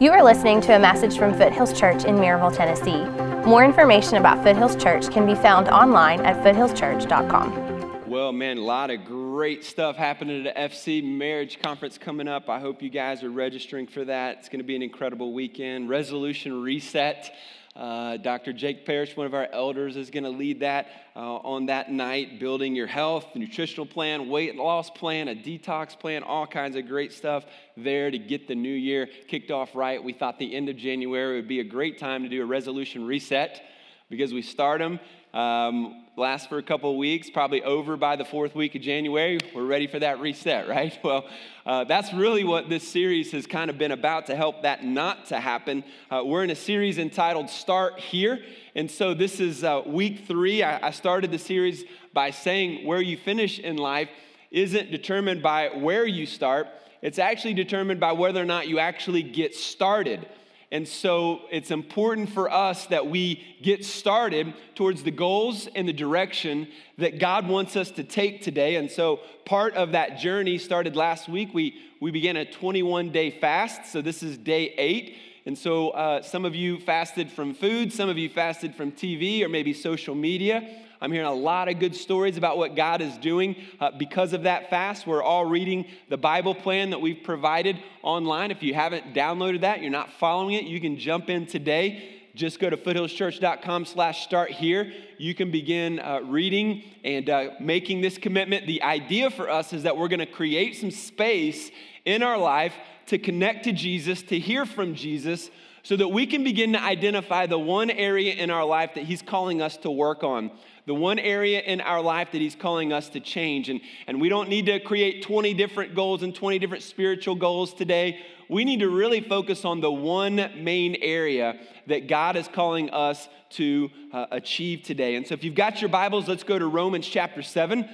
You are listening to a message from Foothills Church in Maryville, Tennessee. More information about Foothills Church can be found online at foothillschurch.com. Well, man, a lot of great stuff happening at the FC Marriage Conference coming up. I hope you guys are registering for that. It's going to be an incredible weekend. Resolution Reset. Uh, Dr. Jake Parrish, one of our elders, is going to lead that uh, on that night, building your health, nutritional plan, weight loss plan, a detox plan, all kinds of great stuff there to get the new year kicked off right. We thought the end of January would be a great time to do a resolution reset because we start them um, last for a couple weeks, probably over by the fourth week of January. We're ready for that reset, right? Well, uh, that's really what this series has kind of been about to help that not to happen. Uh, we're in a series entitled Start Here. And so this is uh, week three. I, I started the series by saying where you finish in life isn't determined by where you start, it's actually determined by whether or not you actually get started. And so it's important for us that we get started towards the goals and the direction that God wants us to take today. And so part of that journey started last week. We, we began a 21 day fast. So this is day eight. And so uh, some of you fasted from food, some of you fasted from TV or maybe social media. I'm hearing a lot of good stories about what God is doing uh, because of that fast. We're all reading the Bible plan that we've provided online. If you haven't downloaded that, you're not following it, you can jump in today just go to foothillschurch.com slash start here you can begin uh, reading and uh, making this commitment the idea for us is that we're going to create some space in our life to connect to jesus to hear from jesus so that we can begin to identify the one area in our life that he's calling us to work on the one area in our life that He's calling us to change. And, and we don't need to create 20 different goals and 20 different spiritual goals today. We need to really focus on the one main area that God is calling us to uh, achieve today. And so, if you've got your Bibles, let's go to Romans chapter 7.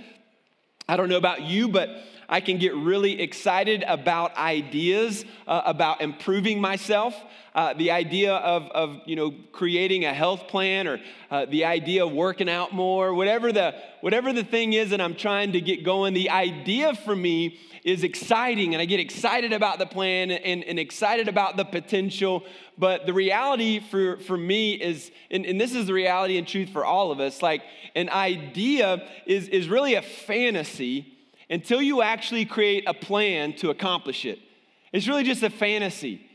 I don't know about you, but I can get really excited about ideas uh, about improving myself. Uh, the idea of, of you know creating a health plan or uh, the idea of working out more whatever the whatever the thing is that i'm trying to get going the idea for me is exciting and i get excited about the plan and, and excited about the potential but the reality for, for me is and, and this is the reality and truth for all of us like an idea is, is really a fantasy until you actually create a plan to accomplish it. It's really just a fantasy.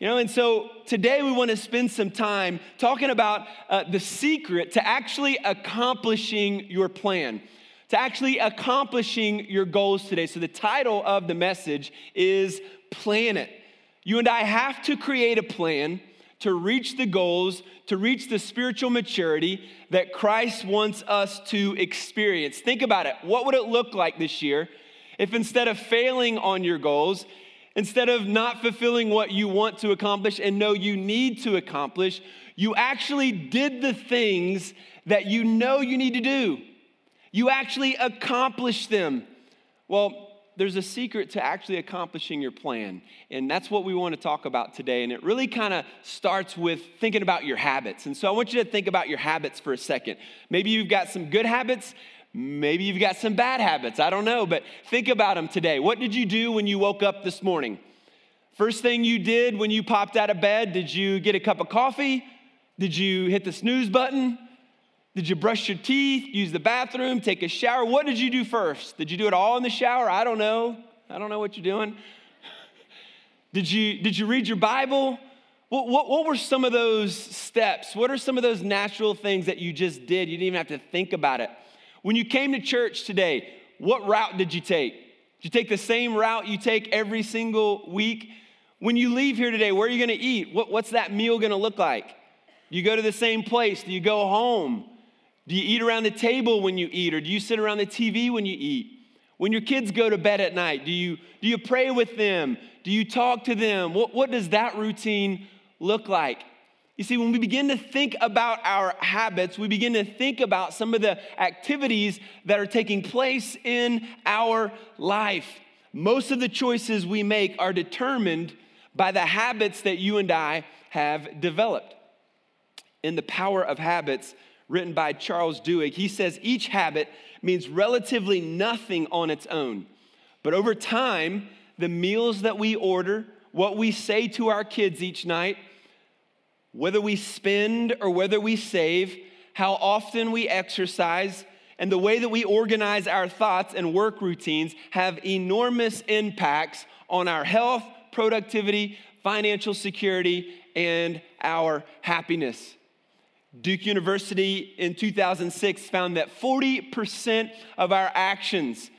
You know, and so today we want to spend some time talking about uh, the secret to actually accomplishing your plan, to actually accomplishing your goals today. So, the title of the message is Plan It. You and I have to create a plan to reach the goals, to reach the spiritual maturity that Christ wants us to experience. Think about it. What would it look like this year if instead of failing on your goals, instead of not fulfilling what you want to accomplish and know you need to accomplish, you actually did the things that you know you need to do? You actually accomplished them. Well, there's a secret to actually accomplishing your plan. And that's what we want to talk about today. And it really kind of starts with thinking about your habits. And so I want you to think about your habits for a second. Maybe you've got some good habits. Maybe you've got some bad habits. I don't know. But think about them today. What did you do when you woke up this morning? First thing you did when you popped out of bed, did you get a cup of coffee? Did you hit the snooze button? Did you brush your teeth, use the bathroom, take a shower? What did you do first? Did you do it all in the shower? I don't know. I don't know what you're doing. Did you, did you read your Bible? What, what, what, were some of those steps? What are some of those natural things that you just did? You didn't even have to think about it. When you came to church today, what route did you take? Did you take the same route you take every single week? When you leave here today, where are you going to eat? What, what's that meal going to look like? You go to the same place? Do you go home? Do you eat around the table when you eat, or do you sit around the TV when you eat? When your kids go to bed at night, do you, do you pray with them? Do you talk to them? What, what does that routine look like? You see, when we begin to think about our habits, we begin to think about some of the activities that are taking place in our life. Most of the choices we make are determined by the habits that you and I have developed. In the power of habits, written by Charles Duhigg. He says each habit means relatively nothing on its own. But over time, the meals that we order what we say to our kids each night, whether we spend or whether we save, how often we exercise, and the way that we organize our thoughts and work routines have enormous impacts on our health, productivity, financial security, and our happiness. Duke University in 2006 found that 40% of our actions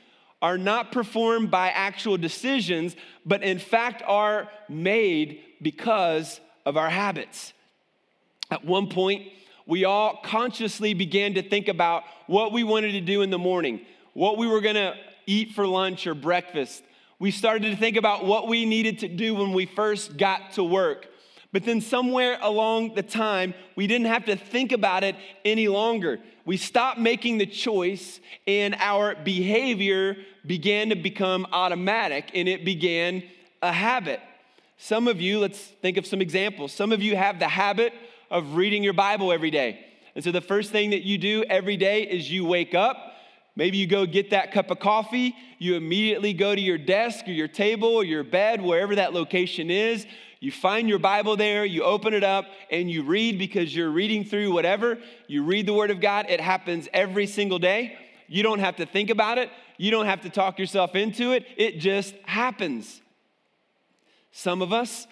are not performed by actual decisions, but in fact are made because of our habits. At one point, we all consciously began to think about what we wanted to do in the morning, what we were gonna eat for lunch or breakfast. We started to think about what we needed to do when we first got to work. But then, somewhere along the time, we didn't have to think about it any longer. We stopped making the choice, and our behavior began to become automatic and it began a habit. Some of you, let's think of some examples. Some of you have the habit of reading your Bible every day. And so the first thing that you do every day is you wake up. Maybe you go get that cup of coffee. You immediately go to your desk or your table or your bed, wherever that location is. You find your Bible there, you open it up, and you read because you're reading through whatever. You read the Word of God. It happens every single day. You don't have to think about it, you don't have to talk yourself into it. It just happens. Some of us,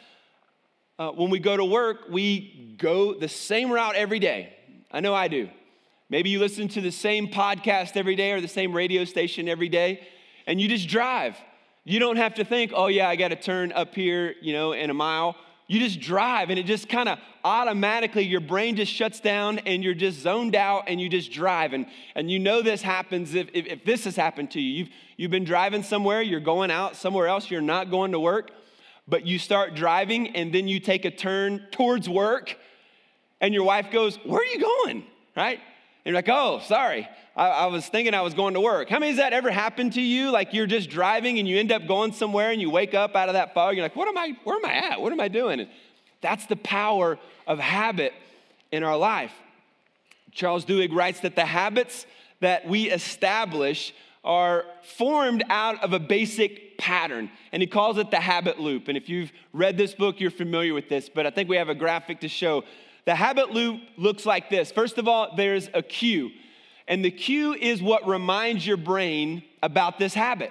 uh, when we go to work, we go the same route every day. I know I do. Maybe you listen to the same podcast every day or the same radio station every day, and you just drive. You don't have to think, oh, yeah, I got to turn up here, you know, in a mile. You just drive, and it just kind of automatically, your brain just shuts down and you're just zoned out and you just drive. And, and you know this happens if, if, if this has happened to you. You've, you've been driving somewhere, you're going out somewhere else, you're not going to work but you start driving and then you take a turn towards work and your wife goes, Where are you going? Right? And you're like, Oh, sorry. I, I, was thinking I was going to work. How many has that ever happened to you? Like you're just driving and you end up going somewhere and you wake up out of that fog. You're like, What am I, where am I at? What am I doing? And that's the power of habit in our life. Charles Duhigg writes that the habits that we establish are formed out of a basic pattern, and he calls it the habit loop. And if you've read this book, you're familiar with this, but I think we have a graphic to show. The habit loop looks like this. First of all, there's a cue, and the cue is what reminds your brain about this habit.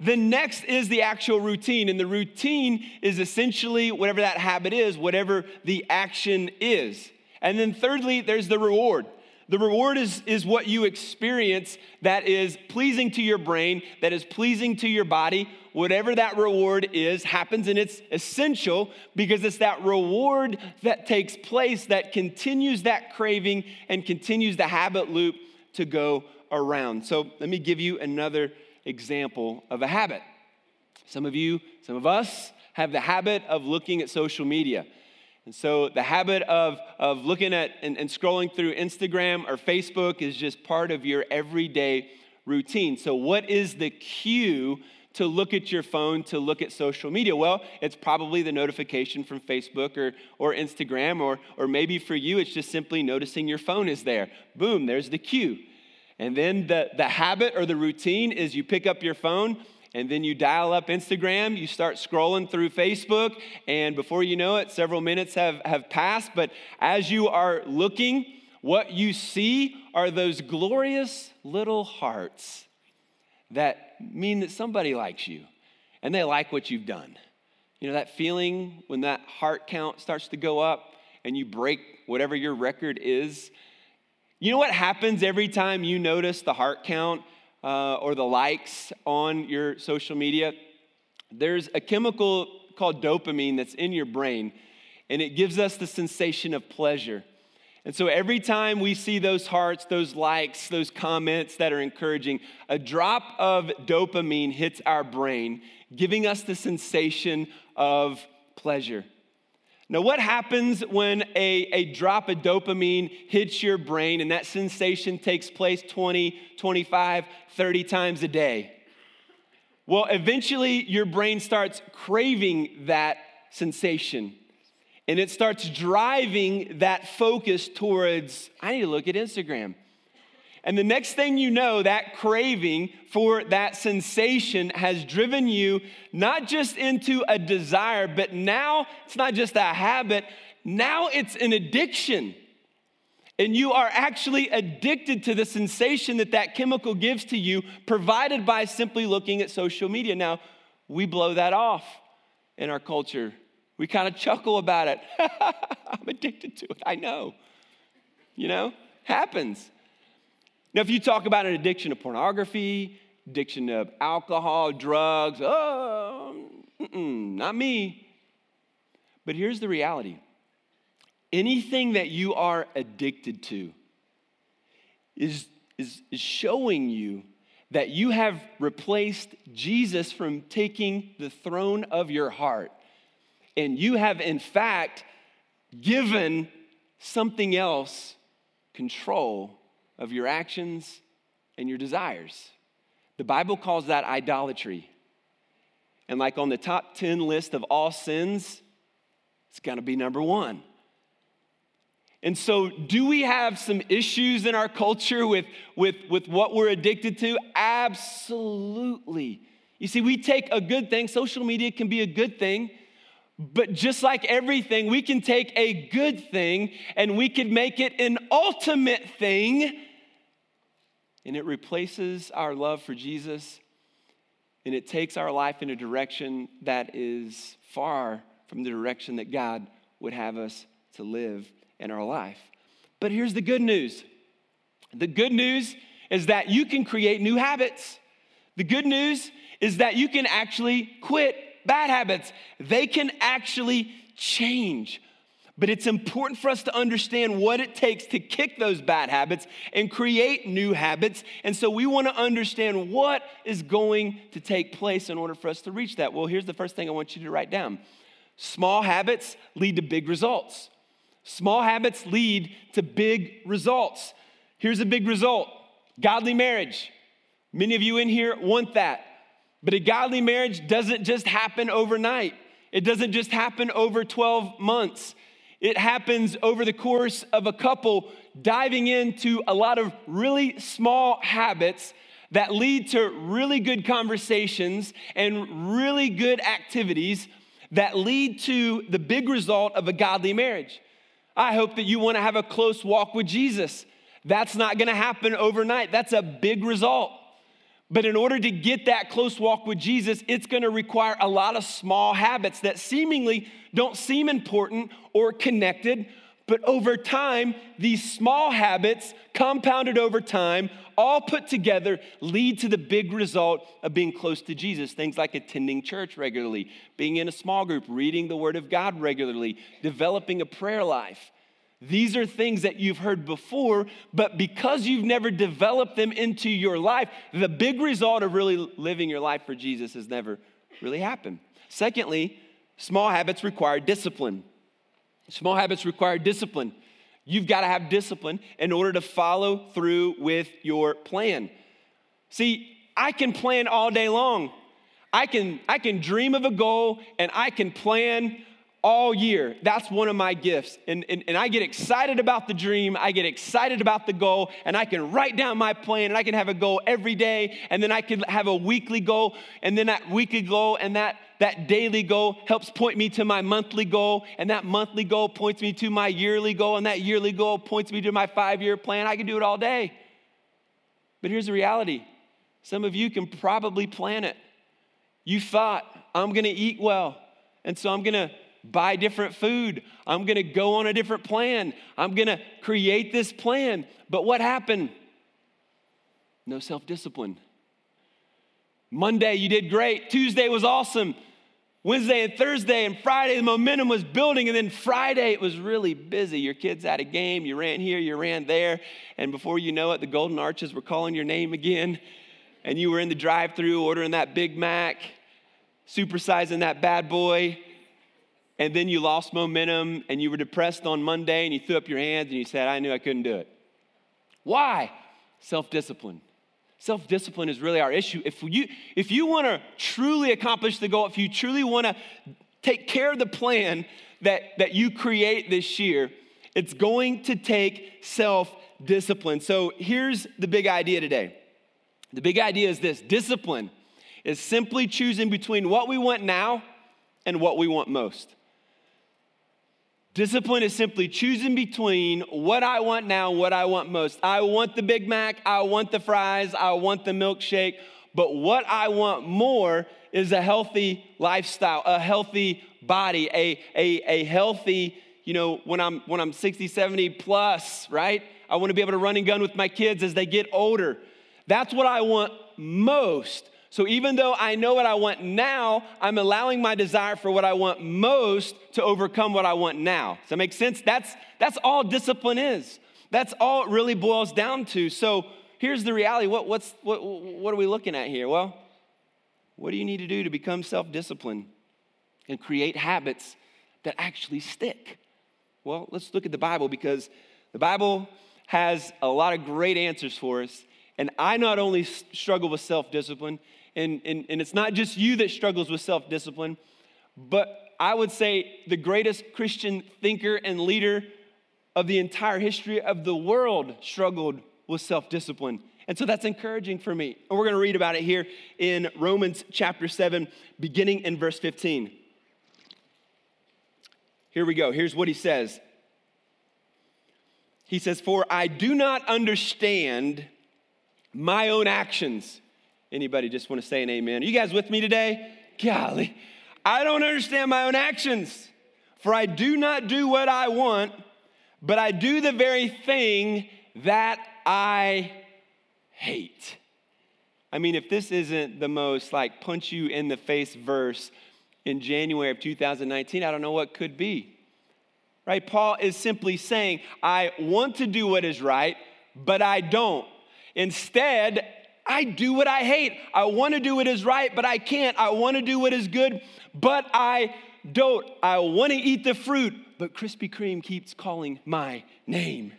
The next is the actual routine, and the routine is essentially whatever that habit is, whatever the action is. And then thirdly, there's the reward. The reward is, is what you experience that is pleasing to your brain, that is pleasing to your body. Whatever that reward is happens, and it's essential because it's that reward that takes place that continues that craving and continues the habit loop to go around. So, let me give you another example of a habit. Some of you, some of us, have the habit of looking at social media. And so the habit of, of looking at and, and scrolling through Instagram or Facebook is just part of your everyday routine. So, what is the cue to look at your phone, to look at social media? Well, it's probably the notification from Facebook or, or Instagram, or, or maybe for you, it's just simply noticing your phone is there. Boom, there's the cue. And then the, the habit or the routine is you pick up your phone and then you dial up Instagram, you start scrolling through Facebook, and before you know it, several minutes have, have passed. But as you are looking, what you see are those glorious little hearts that mean that somebody likes you and they like what you've done. You know, that feeling when that heart count starts to go up and you break whatever your record is. You know what happens every time you notice the heart count uh, or the likes on your social media, there's a chemical called dopamine that's in your brain, and it gives us the sensation of pleasure. And so every time we see those hearts, those likes, those comments that are encouraging, a drop of dopamine hits our brain, giving us the sensation of pleasure. Now, what happens when a, a drop of dopamine hits your brain and that sensation takes place 20, 25, 30 times a day? Well, eventually your brain starts craving that sensation and it starts driving that focus towards, I need to look at Instagram. And the next thing you know, that craving for that sensation has driven you not just into a desire, but now it's not just a habit, now it's an addiction. And you are actually addicted to the sensation that that chemical gives to you, provided by simply looking at social media. Now, we blow that off in our culture. We kind of chuckle about it. I'm addicted to it. I know. You know, happens. Now, if you talk about an addiction to pornography, addiction to alcohol, drugs, oh, not me. But here's the reality anything that you are addicted to is, is, is showing you that you have replaced Jesus from taking the throne of your heart. And you have, in fact, given something else control of your actions and your desires. The Bible calls that idolatry. And like on the top 10 list of all sins, it's gonna be number one. And so, do we have some issues in our culture with, with, with what we're addicted to? Absolutely. You see, we take a good thing, social media can be a good thing, but just like everything, we can take a good thing and we could make it an ultimate thing, and it replaces our love for Jesus and it takes our life in a direction that is far from the direction that God would have us to live in our life. But here's the good news the good news is that you can create new habits. The good news is that you can actually quit bad habits, they can actually change. But it's important for us to understand what it takes to kick those bad habits and create new habits. And so we want to understand what is going to take place in order for us to reach that. Well, here's the first thing I want you to write down small habits lead to big results. Small habits lead to big results. Here's a big result godly marriage. Many of you in here want that. But a godly marriage doesn't just happen overnight, it doesn't just happen over 12 months. It happens over the course of a couple diving into a lot of really small habits that lead to really good conversations and really good activities that lead to the big result of a godly marriage. I hope that you want to have a close walk with Jesus. That's not going to happen overnight. That's a big result. But in order to get that close walk with Jesus, it's going to require a lot of small habits that seemingly don't seem important or connected. But over time, these small habits, compounded over time, all put together, lead to the big result of being close to Jesus. Things like attending church regularly, being in a small group, reading the Word of God regularly, developing a prayer life. These are things that you've heard before, but because you've never developed them into your life, the big result of really living your life for Jesus has never really happened. Secondly, small habits require discipline. Small habits require discipline. You've got to have discipline in order to follow through with your plan. See, I can plan all day long. I can, I can dream of a goal and I can plan all year. That's one of my gifts. And, and, and I get excited about the dream, I get excited about the goal, and I can write down my plan, and I can have a goal every day, and then I can have a weekly goal, and then that weekly goal and that, that daily goal helps point me to my monthly goal, and that monthly goal points me to my yearly goal, and that yearly goal points me to my five year plan. I can do it all day. But here's the reality some of you can probably plan it. You thought, I'm gonna eat well, and so I'm gonna buy different food. I'm gonna go on a different plan. I'm gonna create this plan. But what happened? No self discipline. Monday, you did great. Tuesday was awesome. Wednesday and Thursday and Friday, the momentum was building. And then Friday, it was really busy. Your kids had a game. You ran here, you ran there. And before you know it, the Golden Arches were calling your name again. And you were in the drive through ordering that Big Mac, supersizing that bad boy and then you lost momentum and you were depressed on Monday and you threw up your hands and you said, I knew I couldn't do it. Why? Self discipline. Self discipline is really our issue. If you, if you want to truly accomplish the goal, if you truly want to take care of the plan that, that you create this year, it's going to take self discipline. So here's the big idea today. The big idea is this discipline is simply choosing between what we want now and what we want most. Discipline is simply choosing between what I want now and what I want most. I want the Big Mac, I want the fries, I want the milkshake, but what I want more is a healthy lifestyle, a healthy body, a, a, a healthy, you know, when I'm when I'm 60, 70 plus, right? I want to be able to run and gun with my kids as they get older. That's what I want most. So even though I know what I want now, I'm allowing my desire for what I want most to overcome what I want now. Does that make sense? That's that's all discipline is. That's all it really boils down to. So here's the reality. What, what's, what, what are we looking at here? Well, what do you need to do to become self disciplined and create habits that actually stick? Well, let's look at the Bible because the Bible has a lot of great answers for us. And I not only struggle with self discipline, and, and, and it's not just you that struggles with self discipline, but I would say the greatest Christian thinker and leader of the entire history of the world struggled with self discipline. And so that's encouraging for me. And we're going to read about it here in Romans chapter 7, beginning in verse 15. Here we go. Here's what he says. He says, For I do not understand my own actions. Anybody just want to say an amen? Are you guys with me today? Golly. I don't understand my own actions. For I do not do what I want, but I do the very thing that I hate. I mean, if this isn't the most like punch you in the face verse in January of 2019, I don't know what could be. Right? Paul is simply saying, I want to do what is right, but I don't. Instead, I do what I hate. I want to do what is right, but I can't. I want to do what is good, but I don't. I want to eat the fruit, but Krispy Kreme keeps calling my name.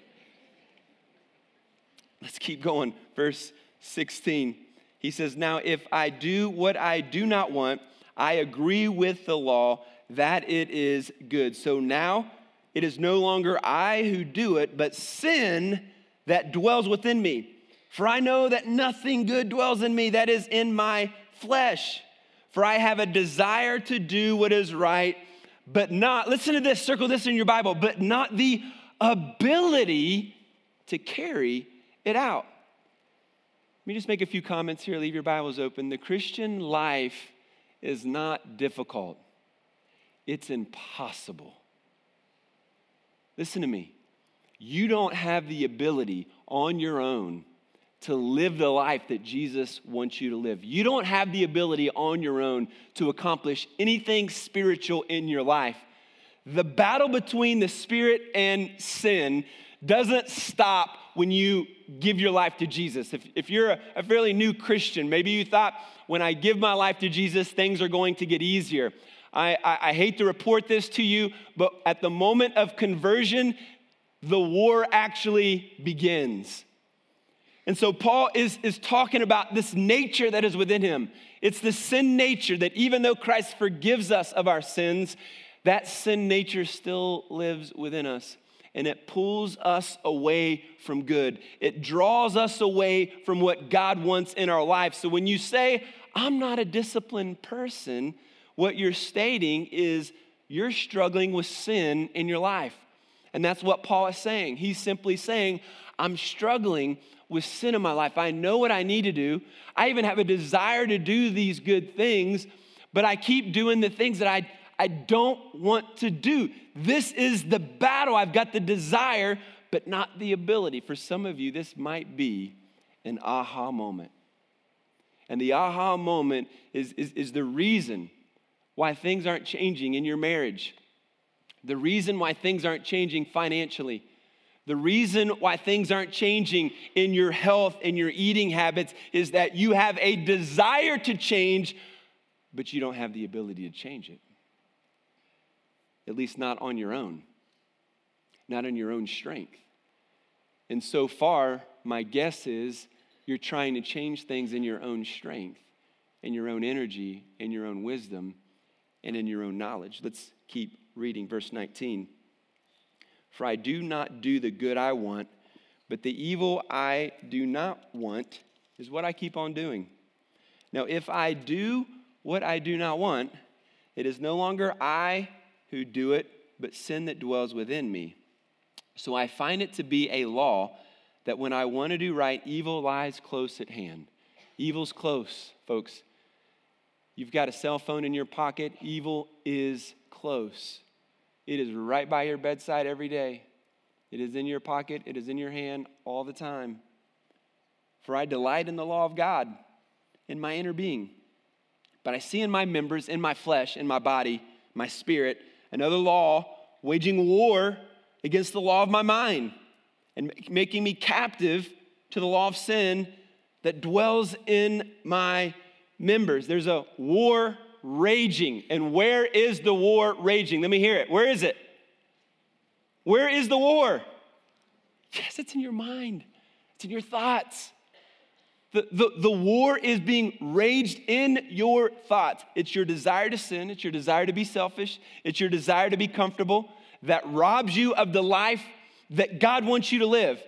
Let's keep going. Verse 16. He says, Now if I do what I do not want, I agree with the law that it is good. So now it is no longer I who do it, but sin that dwells within me. For I know that nothing good dwells in me, that is in my flesh. For I have a desire to do what is right, but not, listen to this, circle this in your Bible, but not the ability to carry it out. Let me just make a few comments here. Leave your Bibles open. The Christian life is not difficult, it's impossible. Listen to me. You don't have the ability on your own to live the life that Jesus wants you to live. You don't have the ability on your own to accomplish anything spiritual in your life. The battle between the spirit and sin doesn't stop when you give your life to Jesus. If, if you're a, a fairly new Christian, maybe you thought, when I give my life to Jesus, things are going to get easier. I, I, I hate to report this to you, but at the moment of conversion, the war actually begins. And so Paul is, is talking about this nature that is within him. It's the sin nature that even though Christ forgives us of our sins, that sin nature still lives within us and it pulls us away from good. It draws us away from what God wants in our life. So when you say, I'm not a disciplined person, what you're stating is you're struggling with sin in your life. And that's what Paul is saying. He's simply saying, I'm struggling with sin in my life. I know what I need to do. I even have a desire to do these good things, but I keep doing the things that I I don't want to do. This is the battle. I've got the desire, but not the ability. For some of you, this might be an aha moment. And the aha moment is, is, is the reason why things aren't changing in your marriage, the reason why things aren't changing financially. The reason why things aren't changing in your health and your eating habits is that you have a desire to change, but you don't have the ability to change it at least not on your own, not in your own strength. And so far, my guess is you're trying to change things in your own strength, in your own energy, in your own wisdom, and in your own knowledge. Let's keep reading verse 19. For I do not do the good I want, But the evil I do not want is what I keep on doing. Now, if I do what I do not want, it is no longer I who do it, but sin that dwells within me. So I find it to be a law that when I want to do right, evil lies close at hand. Evil's close, folks. You've got a cell phone in your pocket, evil is close. It is right by your bedside every day. It is in your pocket, it is in your hand all the time. For I delight in the law of God in my inner being. But I see in my members, in my flesh, in my body, my spirit, another law waging war against the law of my mind and making me captive to the law of sin that dwells in my members. There's a war raging. And where is the war raging? Let me hear it. Where is it? Where is the war? Yes, it's in your mind, it's in your thoughts. The, the, the war is being raged in your thoughts. It's your desire to sin, it's your desire to be selfish, it's your desire to be comfortable that robs you of the life that God wants you to live.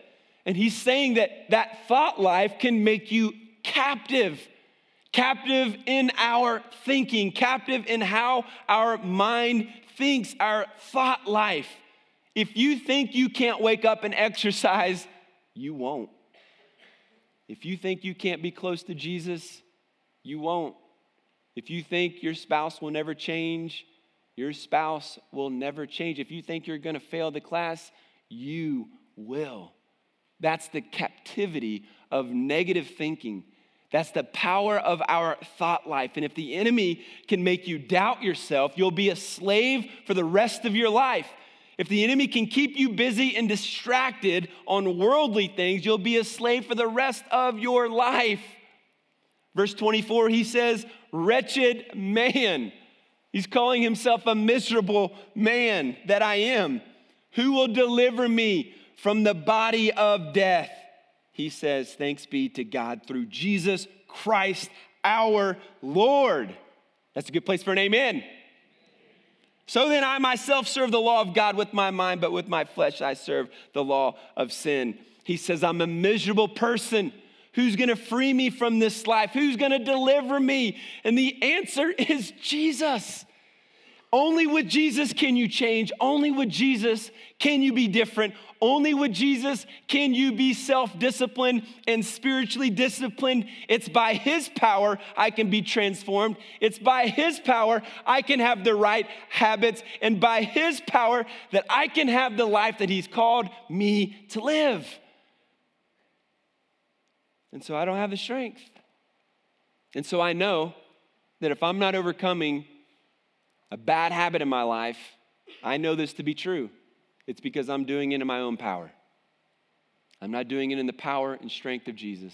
And he's saying that that thought life can make you captive, captive in our thinking, captive in how our mind thinks, our thought life. If you think you can't wake up and exercise, you won't. If you think you can't be close to Jesus, you won't. If you think your spouse will never change, your spouse will never change. If you think you're going to fail the class, you will. That's the captivity of negative thinking. That's the power of our thought life. And if the enemy can make you doubt yourself, you'll be a slave for the rest of your life. If the enemy can keep you busy and distracted on worldly things, you'll be a slave for the rest of your life. Verse 24, he says, Wretched man. He's calling himself a miserable man that I am. Who will deliver me from the body of death? He says, Thanks be to God through Jesus Christ our Lord. That's a good place for an amen. So then I myself serve the law of God with my mind, but with my flesh I serve the law of sin. He says, I'm a miserable person. Who's gonna free me from this life? Who's gonna deliver me? And the answer is Jesus. Only with Jesus can you change. Only with Jesus can you be different. Only with Jesus can you be self disciplined and spiritually disciplined. It's by His power I can be transformed. It's by His power I can have the right habits. And by His power that I can have the life that He's called me to live. And so I don't have the strength. And so I know that if I'm not overcoming a bad habit in my life, I know this to be true. It's because I'm doing it in my own power. I'm not doing it in the power and strength of Jesus.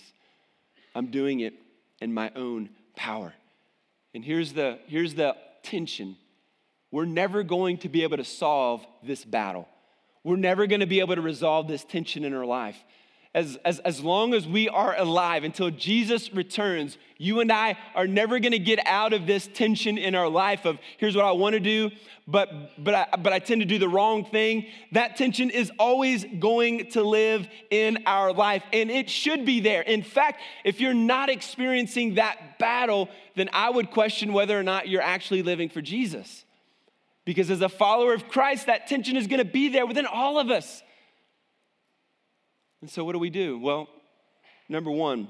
I'm doing it in my own power. And here's the, here's the tension we're never going to be able to solve this battle. We're never going to be able to resolve this tension in our life as, as, as long as we are alive, until Jesus returns, you and I are never gonna get out of this tension in our life of here's what I wanna do, but, but, I, but I tend to do the wrong thing. That tension is always going to live in our life, and it should be there. In fact, if you're not experiencing that battle, then I would question whether or not you're actually living for Jesus. Because as a follower of Christ, that tension is gonna be there within all of us. And so, what do we do? Well, number one,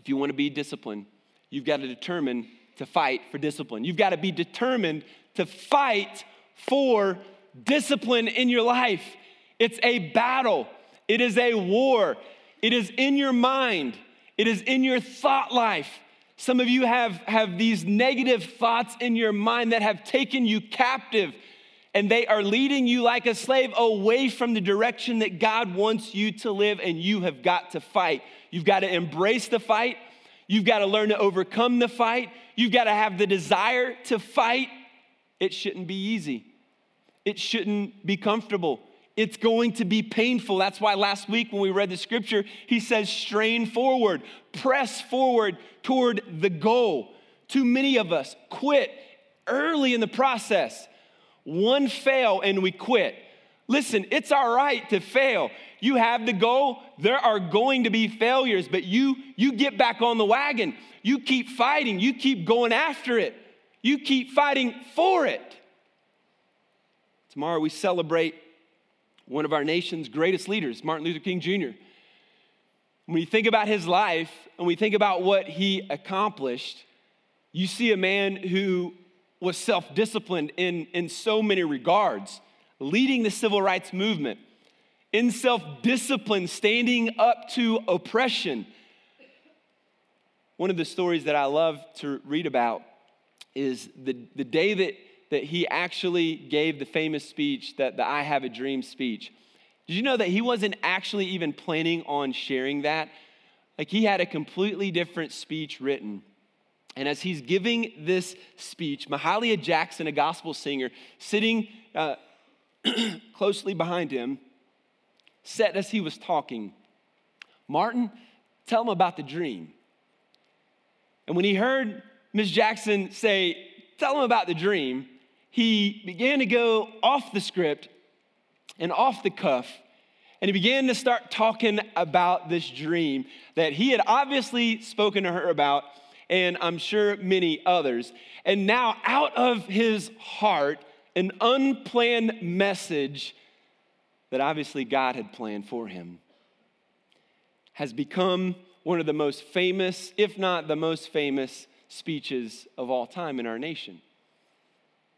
if you want to be disciplined, you've got to determine to fight for discipline. You've got to be determined to fight for discipline in your life. It's a battle, it is a war, it is in your mind, it is in your thought life. Some of you have, have these negative thoughts in your mind that have taken you captive and they are leading you like a slave away from the direction that God wants you to live, and you have got to fight. You've got to embrace the fight. You've got to learn to overcome the fight. You've got to have the desire to fight. It shouldn't be easy, it shouldn't be comfortable. It's going to be painful. That's why last week when we read the scripture, he says, strain forward, press forward toward the goal. Too many of us quit early in the process one fail and we quit. Listen, it's all right to fail. You have the goal. There are going to be failures, but you you get back on the wagon. You keep fighting. You keep going after it. You keep fighting for it. Tomorrow we celebrate one of our nation's greatest leaders, Martin Luther King Jr. When you think about his life and we think about what he accomplished, you see a man who was self disciplined in, in so many regards, leading the civil rights movement, in self discipline, standing up to oppression. One of the stories that I love to read about is the, the day that, that he actually gave the famous speech, that the I Have a Dream speech. Did you know that he wasn't actually even planning on sharing that? Like he had a completely different speech written. And as he's giving this speech, Mahalia Jackson, a gospel singer, sitting uh, closely behind him, said as he was talking, Martin, tell him about the dream. And when he heard Ms. Jackson say, Tell him about the dream, he began to go off the script and off the cuff. And he began to start talking about this dream that he had obviously spoken to her about, and I'm sure many others. And now, out of his heart, an unplanned message that obviously God had planned for him has become one of the most famous, if not the most famous, speeches of all time in our nation.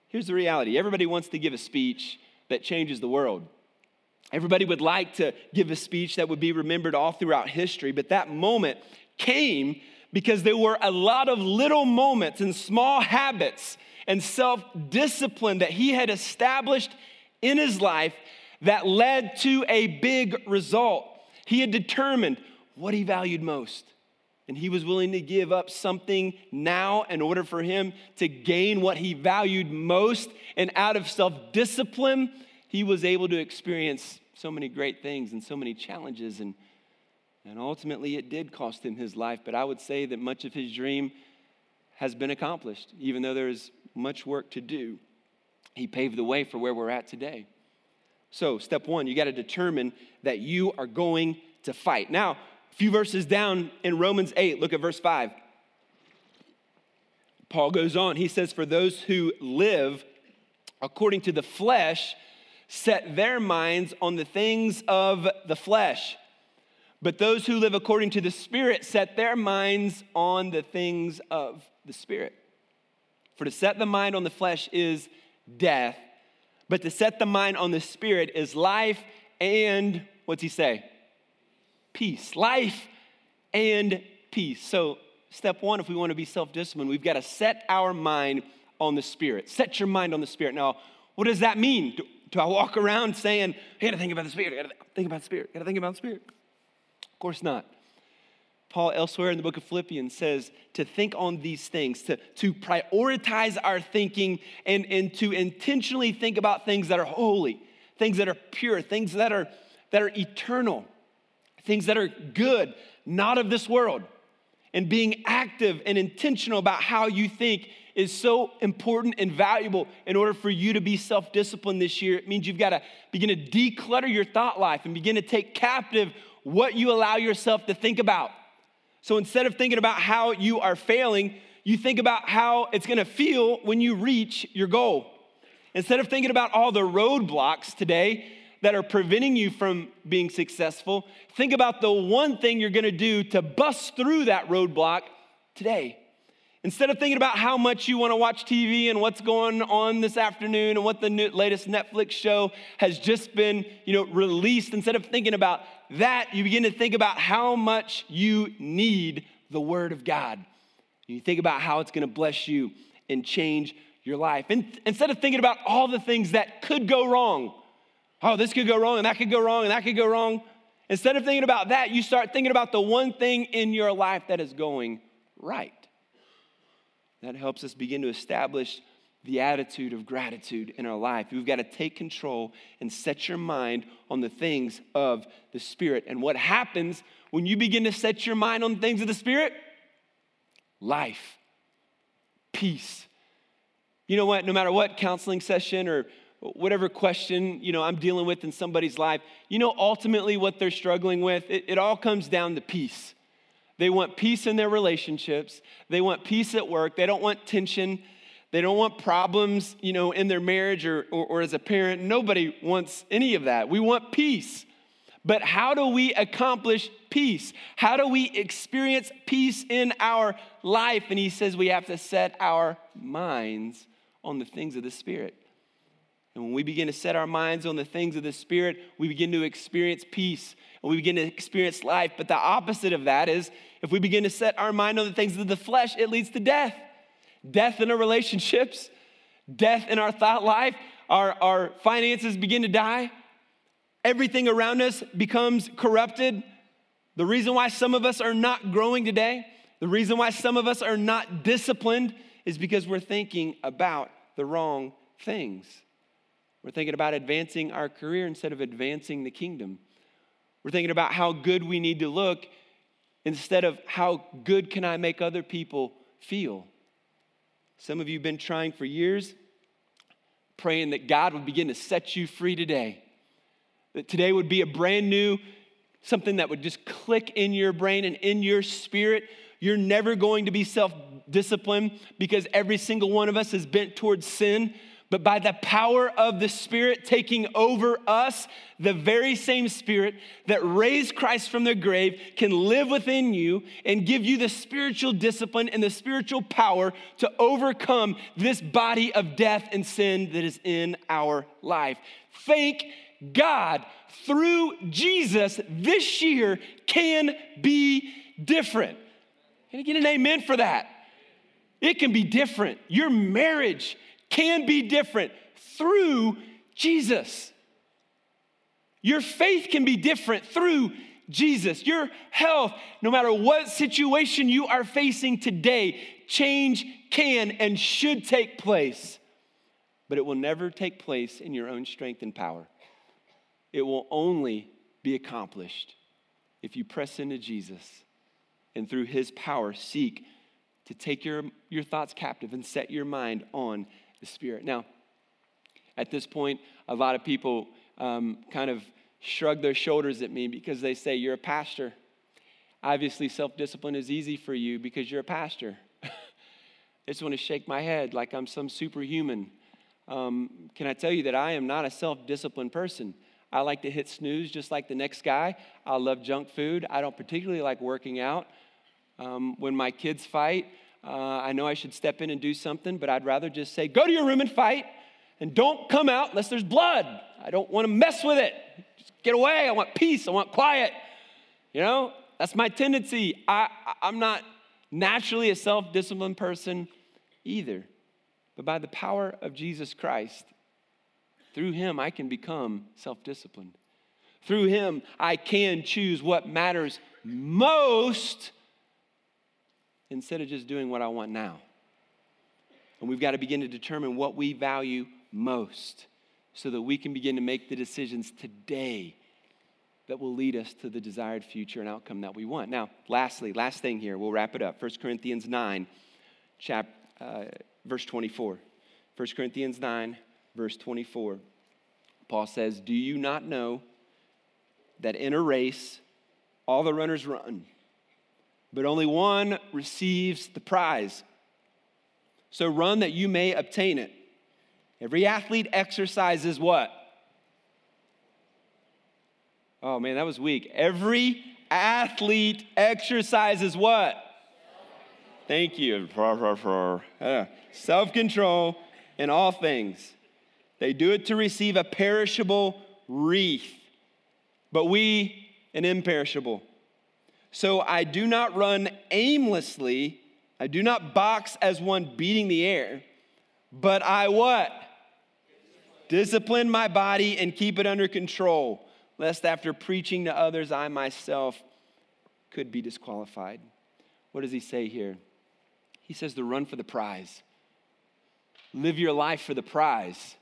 Here's the reality everybody wants to give a speech that changes the world. Everybody would like to give a speech that would be remembered all throughout history, but that moment came because there were a lot of little moments and small habits and self discipline that he had established in his life that led to a big result. He had determined what he valued most. And he was willing to give up something now in order for him to gain what he valued most. And out of self discipline, he was able to experience so many great things and so many challenges. And, and ultimately, it did cost him his life. But I would say that much of his dream has been accomplished, even though there is much work to do. He paved the way for where we're at today. So, step one, you got to determine that you are going to fight. Now, a few verses down in Romans 8, look at verse 5. Paul goes on. He says, For those who live according to the flesh set their minds on the things of the flesh. But those who live according to the Spirit set their minds on the things of the Spirit. For to set the mind on the flesh is death, but to set the mind on the Spirit is life and, what's he say? peace, life and peace. So, step one, if we want to be self disciplined, we've got to set our mind on the Spirit. Set your mind on the Spirit. Now, what does that mean? Do, do I walk around saying, I gotta think about the Spirit, I gotta think about the Spirit, I gotta think about the Spirit? Of course not. Paul, elsewhere in the book of Philippians, says to think on these things, to, to prioritize our thinking, and, and to intentionally think about things that are holy, things that are pure, things that are, that are eternal things that are good, not of this world. And being active and intentional about how you think is so important and valuable in order for you to be self disciplined this year. It means you've got to begin to declutter your thought life and begin to take captive what you allow yourself to think about. So instead of thinking about how you are failing, you think about how it's gonna feel when you reach your goal. Instead of thinking about all the roadblocks today, that are preventing you from being successful, think about the one thing you're gonna do to bust through that roadblock today. Instead of thinking about how much you wanna watch TV and what's going on this afternoon and what the new, latest Netflix show has just been you know, released, instead of thinking about that, you begin to think about how much you need the Word of God. You think about how it's gonna bless you and change your life. And instead of thinking about all the things that could go wrong, oh, this could go wrong and that could go wrong and that could go wrong. Instead of thinking about that, you start thinking about the one thing in your life that is going right. That helps us begin to establish the attitude of gratitude in our life. You've got to take control and set your mind on the things of the Spirit. And what happens when you begin to set your mind on things of the Spirit? Life, peace. You know what? No matter what counseling session or whatever question, you know, I'm dealing with in somebody's life, you know, ultimately what they're struggling with, it, it all comes down to peace. They want peace in their relationships. They want peace at work. They don't want tension. They don't want problems, you know, in their marriage or, or, or, as a parent. Nobody wants any of that. We want peace. But how do we accomplish peace? How do we experience peace in our life? And he says we have to set our minds on the things of the Spirit. And when we begin to set our minds on the things of the Spirit, we begin to experience peace and we begin to experience life. But the opposite of that is if we begin to set our mind on the things of the flesh, it leads to death. Death in our relationships, death in our thought life, our, our finances begin to die. Everything around us becomes corrupted. The reason why some of us are not growing today, the reason why some of us are not disciplined is because we're thinking about the wrong things. We're thinking about advancing our career instead of advancing the kingdom. We're thinking about how good we need to look instead of how good can I make other people feel. Some of you have been trying for years, praying that God would begin to set you free today. That today would be a brand new, something that would just click in your brain and in your spirit. You're never going to be self disciplined because every single one of us is bent towards sin but by the power of the Spirit taking over us, the very same Spirit that raised Christ from the grave can live within you and give you the spiritual discipline and the spiritual power to overcome this body of death and sin that is in our life. Thank God through Jesus this year can be different. Can I get an amen for that? It can be different. Your marriage can be different through Jesus. Your faith can be different through Jesus. Your health, no matter what situation you are facing today, change can and should take place, but it will never take place in your own strength and power. It will only be accomplished if you press into Jesus and through his power seek to take your, your thoughts captive and set your mind on the Spirit. Now, at this point, a lot of people um, kind of shrug their shoulders at me because they say, You're a pastor. Obviously, self discipline is easy for you because you're a pastor. I just want to shake my head like I'm some superhuman. Um, can I tell you that I am not a self disciplined person? I like to hit snooze just like the next guy. I love junk food. I don't particularly like working out. Um, when my kids fight, uh, I know I should step in and do something, but I'd rather just say, go to your room and fight, and don't come out unless there's blood. I don't want to mess with it. Just get away. I want peace. I want quiet. You know, that's my tendency. I, I'm not naturally a self disciplined person either. But by the power of Jesus Christ, through him, I can become self disciplined. Through him, I can choose what matters most instead of just doing what I want now. And we've got to begin to determine what we value most so that we can begin to make the decisions today that will lead us to the desired future and outcome that we want. Now, lastly, last thing here, we'll wrap it up. 1 Corinthians 9, chap, uh, verse 24. 1 Corinthians 9, verse 24. Paul says, Do you not know that in a race all the runners run? But only one receives the prize. So run that you may obtain it. Every athlete exercises what? Oh man, that was weak. Every athlete exercises what? Thank you. Self control in all things. They do it to receive a perishable wreath, but we an imperishable. So I do not run aimlessly. I do not box as one beating the air, but I what? Discipline my body and keep it under control, lest after preaching to others, I myself could be disqualified. What does he say here? He says to run for the prize. Live your life for the prize.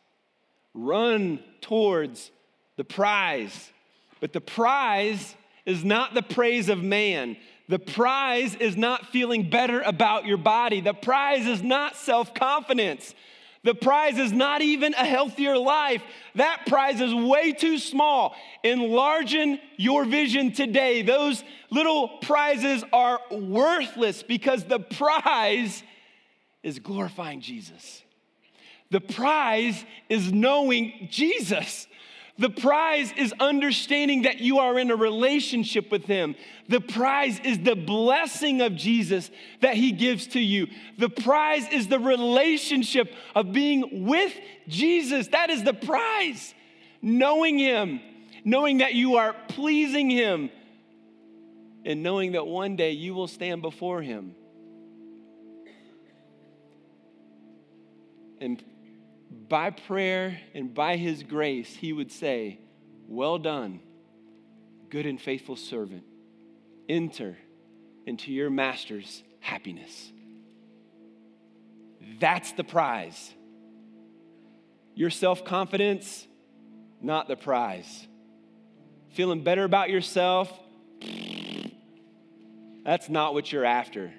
Run towards the prize. But the prize is not the praise of man. The prize is not feeling better about your body. The prize is not self confidence. The prize is not even a healthier life. That prize is way too small. Enlarging your vision today. Those little prizes are worthless because the prize is glorifying Jesus. The prize is knowing Jesus. The prize is understanding that you are in a relationship with Him. The prize is the blessing of Jesus that He gives to you. The prize is the relationship of being with Jesus. That is the prize. Knowing Him, knowing that you are pleasing Him, and knowing that one day you will stand before Him. And by prayer and by his grace, he would say, Well done, good and faithful servant. Enter into your master's happiness. That's the prize. Your self confidence, not the prize. Feeling better about yourself, that's not what you're after.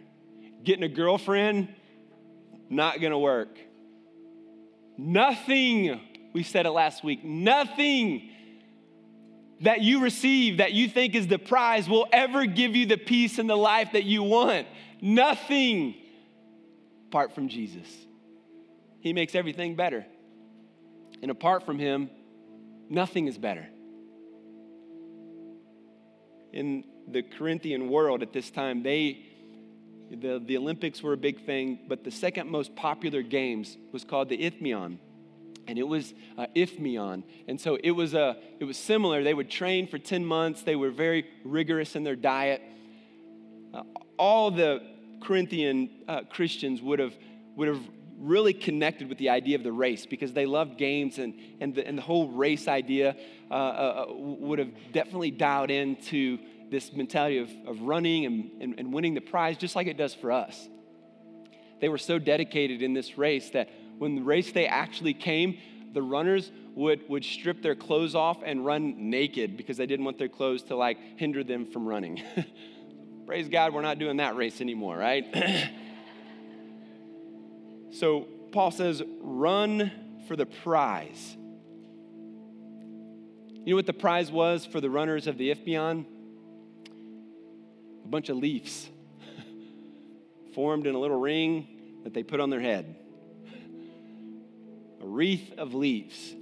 Getting a girlfriend, not gonna work. Nothing, we said it last week, nothing that you receive that you think is the prize will ever give you the peace and the life that you want. Nothing apart from Jesus. He makes everything better. And apart from Him, nothing is better. In the Corinthian world at this time, they the, the Olympics were a big thing, but the second most popular games was called the Isthmian. And it was uh, Isthmian. And so it was, uh, it was similar. They would train for 10 months. They were very rigorous in their diet. Uh, all the Corinthian uh, Christians would have, would have really connected with the idea of the race because they loved games and, and, the, and the whole race idea uh, uh, uh would have definitely dialed into this mentality of, of running and, and, and winning the prize, just like it does for us. They were so dedicated in this race that when the race day actually came, the runners would, would strip their clothes off and run naked because they didn't want their clothes to like hinder them from running. Praise God, we're not doing that race anymore, right? so Paul says, run for the prize. You know what the prize was for the runners of the Isthmian? Bunch of leaves formed in a little ring that they put on their head. A wreath of leaves.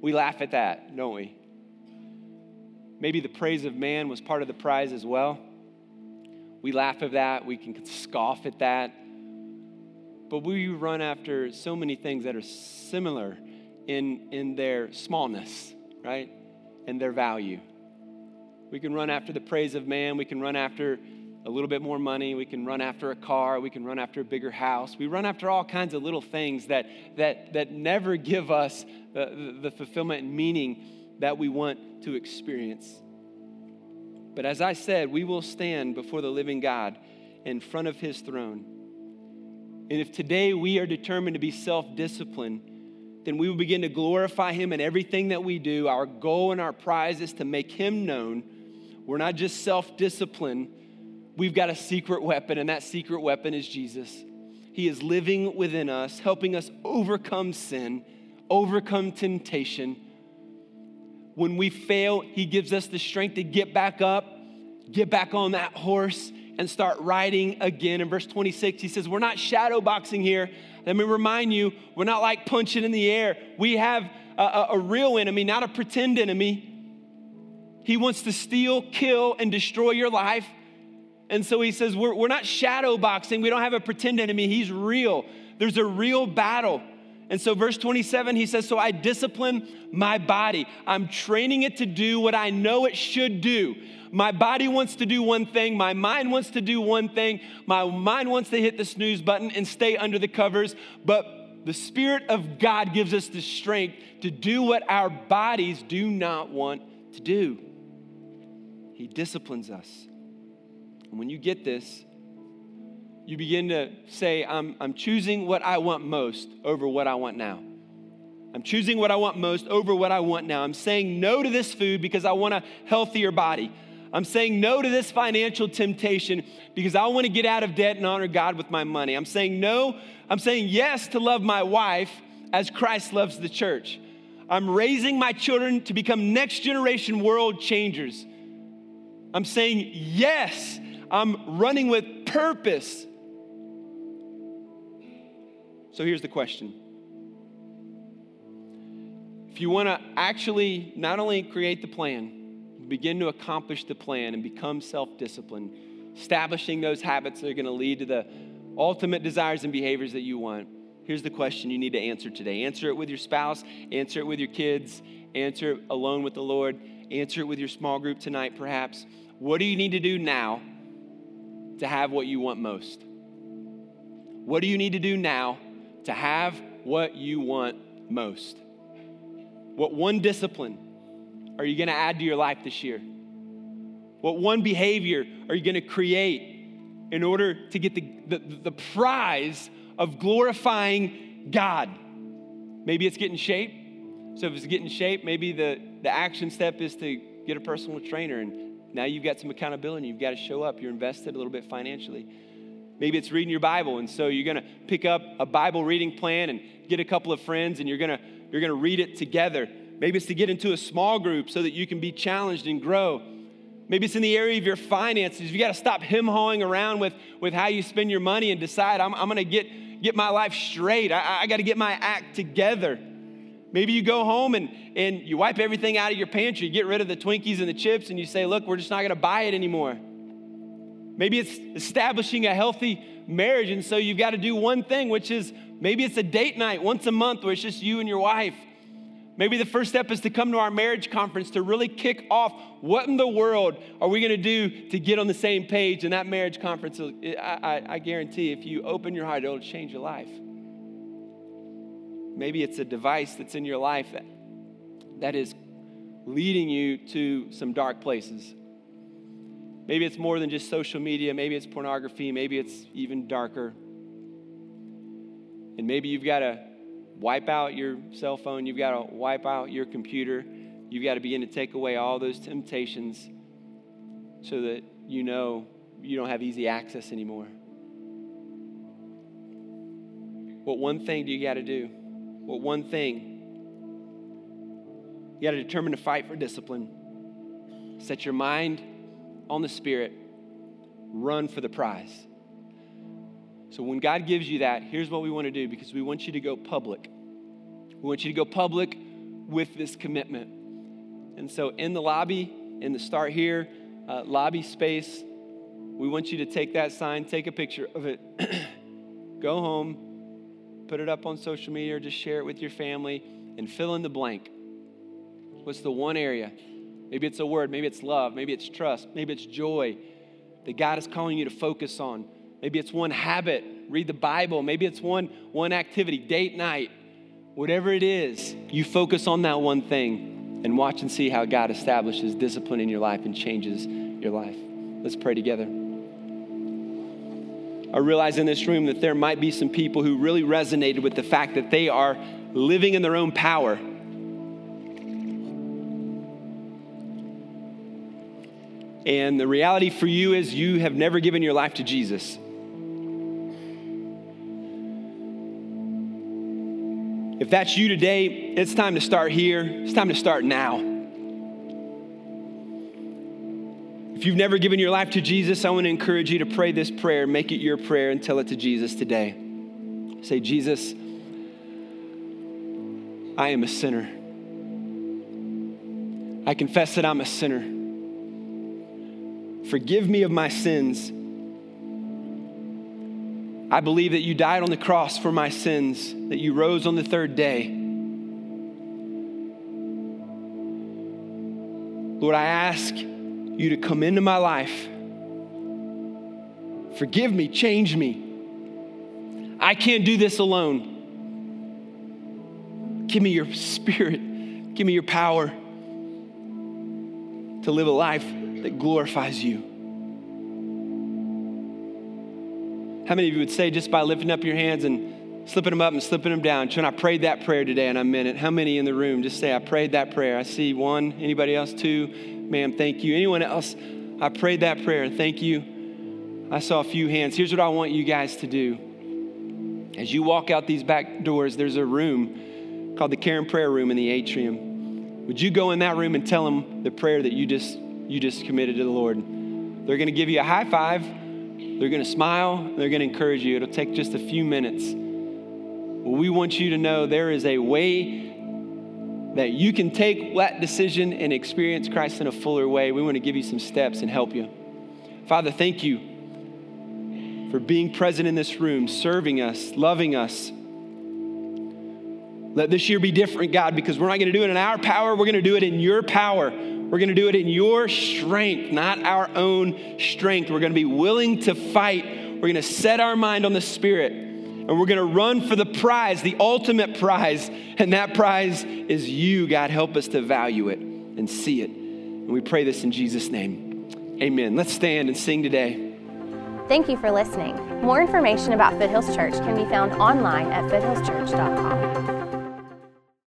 We laugh at that, don't we? Maybe the praise of man was part of the prize as well. We laugh at that, we can scoff at that. But we run after so many things that are similar in, in their smallness, right? And their value. We can run after the praise of man. We can run after a little bit more money. We can run after a car. We can run after a bigger house. We run after all kinds of little things that, that, that never give us the, the fulfillment and meaning that we want to experience. But as I said, we will stand before the living God in front of his throne. And if today we are determined to be self disciplined, then we will begin to glorify him in everything that we do. Our goal and our prize is to make him known we're not just self discipline, we've got a secret weapon, and that secret weapon is Jesus. He is living within us, helping us overcome sin, overcome temptation. When we fail, He gives us the strength to get back up, get back on that horse, and start riding again. In verse 26, He says, We're not shadow boxing here. Let me remind you, we're not like punching in the air. We have a, a, a real enemy, not a pretend enemy. He wants to steal, kill, and destroy your life. And so he says, We're, we're not shadow boxing. We don't have a pretend enemy. He's real. There's a real battle. And so, verse 27, he says, So I discipline my body. I'm training it to do what I know it should do. My body wants to do one thing. My mind wants to do one thing. My mind wants to hit the snooze button and stay under the covers. But the Spirit of God gives us the strength to do what our bodies do not want to do. He disciplines us. And when you get this, you begin to say, I'm, I'm choosing what I want most over what I want now. I'm choosing what I want most over what I want now. I'm saying no to this food because I want a healthier body. I'm saying no to this financial temptation because I want to get out of debt and honor God with my money. I'm saying no, I'm saying yes to love my wife as Christ loves the church. I'm raising my children to become next generation world changers. I'm saying yes, I'm running with purpose. So here's the question. If you want to actually not only create the plan, begin to accomplish the plan and become self disciplined, establishing those habits that are going to lead to the ultimate desires and behaviors that you want, here's the question you need to answer today. Answer it with your spouse, answer it with your kids, answer it alone with the Lord, answer it with your small group tonight, perhaps. What do you need to do now to have what you want most? What do you need to do now to have what you want most? What one discipline are you going to add to your life this year? What one behavior are you going to create in order to get the, the, the prize of glorifying God? Maybe it's getting shape. So if it's getting shape, maybe the, the action step is to get a personal trainer and now you've got some accountability. You've got to show up. You're invested a little bit financially. Maybe it's reading your Bible, and so you're going to pick up a Bible reading plan and get a couple of friends, and you're going to you're going to read it together. Maybe it's to get into a small group so that you can be challenged and grow. Maybe it's in the area of your finances. You got to stop him hawing around with, with how you spend your money and decide, I'm, I'm going to get, get my life straight. I, I got to get my act together. Maybe you go home and, and you wipe everything out of your pantry, get rid of the Twinkies and the chips, and you say, Look, we're just not going to buy it anymore. Maybe it's establishing a healthy marriage, and so you've got to do one thing, which is maybe it's a date night once a month where it's just you and your wife. Maybe the first step is to come to our marriage conference to really kick off what in the world are we going to do to get on the same page. And that marriage conference, I, I, I guarantee, if you open your heart, it'll change your life. Maybe it's a device that's in your life that, that is leading you to some dark places. Maybe it's more than just social media. Maybe it's pornography. Maybe it's even darker. And maybe you've got to wipe out your cell phone. You've got to wipe out your computer. You've got to begin to take away all those temptations so that you know you don't have easy access anymore. What one thing do you got to do? What one thing? You got to determine to fight for discipline. Set your mind on the Spirit, run for the prize. So when God gives you that, here's what we want to do because we want you to go public. We want you to go public with this commitment. And so in the lobby, in the start here, uh, lobby space, we want you to take that sign, take a picture of it, go home, put it up on social media or just share it with your family and fill in the blank. What's the one area Maybe it's a word, maybe it's love, maybe it's trust, maybe it's joy that God is calling you to focus on. Maybe it's one habit, read the Bible, maybe it's one one activity, date night. Whatever it is, you focus on that one thing and watch and see how God establishes discipline in your life and changes your life. Let's pray together. I realize in this room that there might be some people who really resonated with the fact that they are living in their own power And the reality for you is you have never given your life to Jesus. If that's you today, it's time to start here. It's time to start now. You've never given your life to Jesus, I want to encourage you to pray this prayer, make it your prayer, and tell it to Jesus today. Say, Jesus, I am a sinner. I confess that I'm a sinner. Forgive me of my sins. I believe that you died on the cross for my sins, that you rose on the third day. Lord, I ask you to come into my life. Forgive me, change me. I can't do this alone. Give me your spirit, give me your power to live a life that glorifies you. How many of you would say just by lifting up your hands and slipping them up and slipping them down, Sean, I prayed that prayer today and I meant it. How many in the room just say, I prayed that prayer? I see one. Anybody else? Two. Ma'am, thank you. Anyone else? I prayed that prayer. Thank you. I saw a few hands. Here's what I want you guys to do. As you walk out these back doors, there's a room called the Care and Prayer Room in the atrium. Would you go in that room and tell them the prayer that you just you just committed to the Lord? They're going to give you a high five. They're going to smile. They're going to encourage you. It'll take just a few minutes. We want you to know there is a way that you can take that decision and experience Christ in a fuller way. We want to give you some steps and help you. Father, thank you for being present in this room, serving us, loving us. Let this year be different, God, because we're not going to do it in our power. We're going to do it in your power. We're going to do it in your strength, not our own strength. We're going to be willing to fight. We're going to set our mind on the Spirit. And we're going to run for the prize, the ultimate prize. And that prize is you, God. Help us to value it and see it. And we pray this in Jesus' name. Amen. Let's stand and sing today. Thank you for listening. More information about Foothills Church can be found online at foothillschurch.com.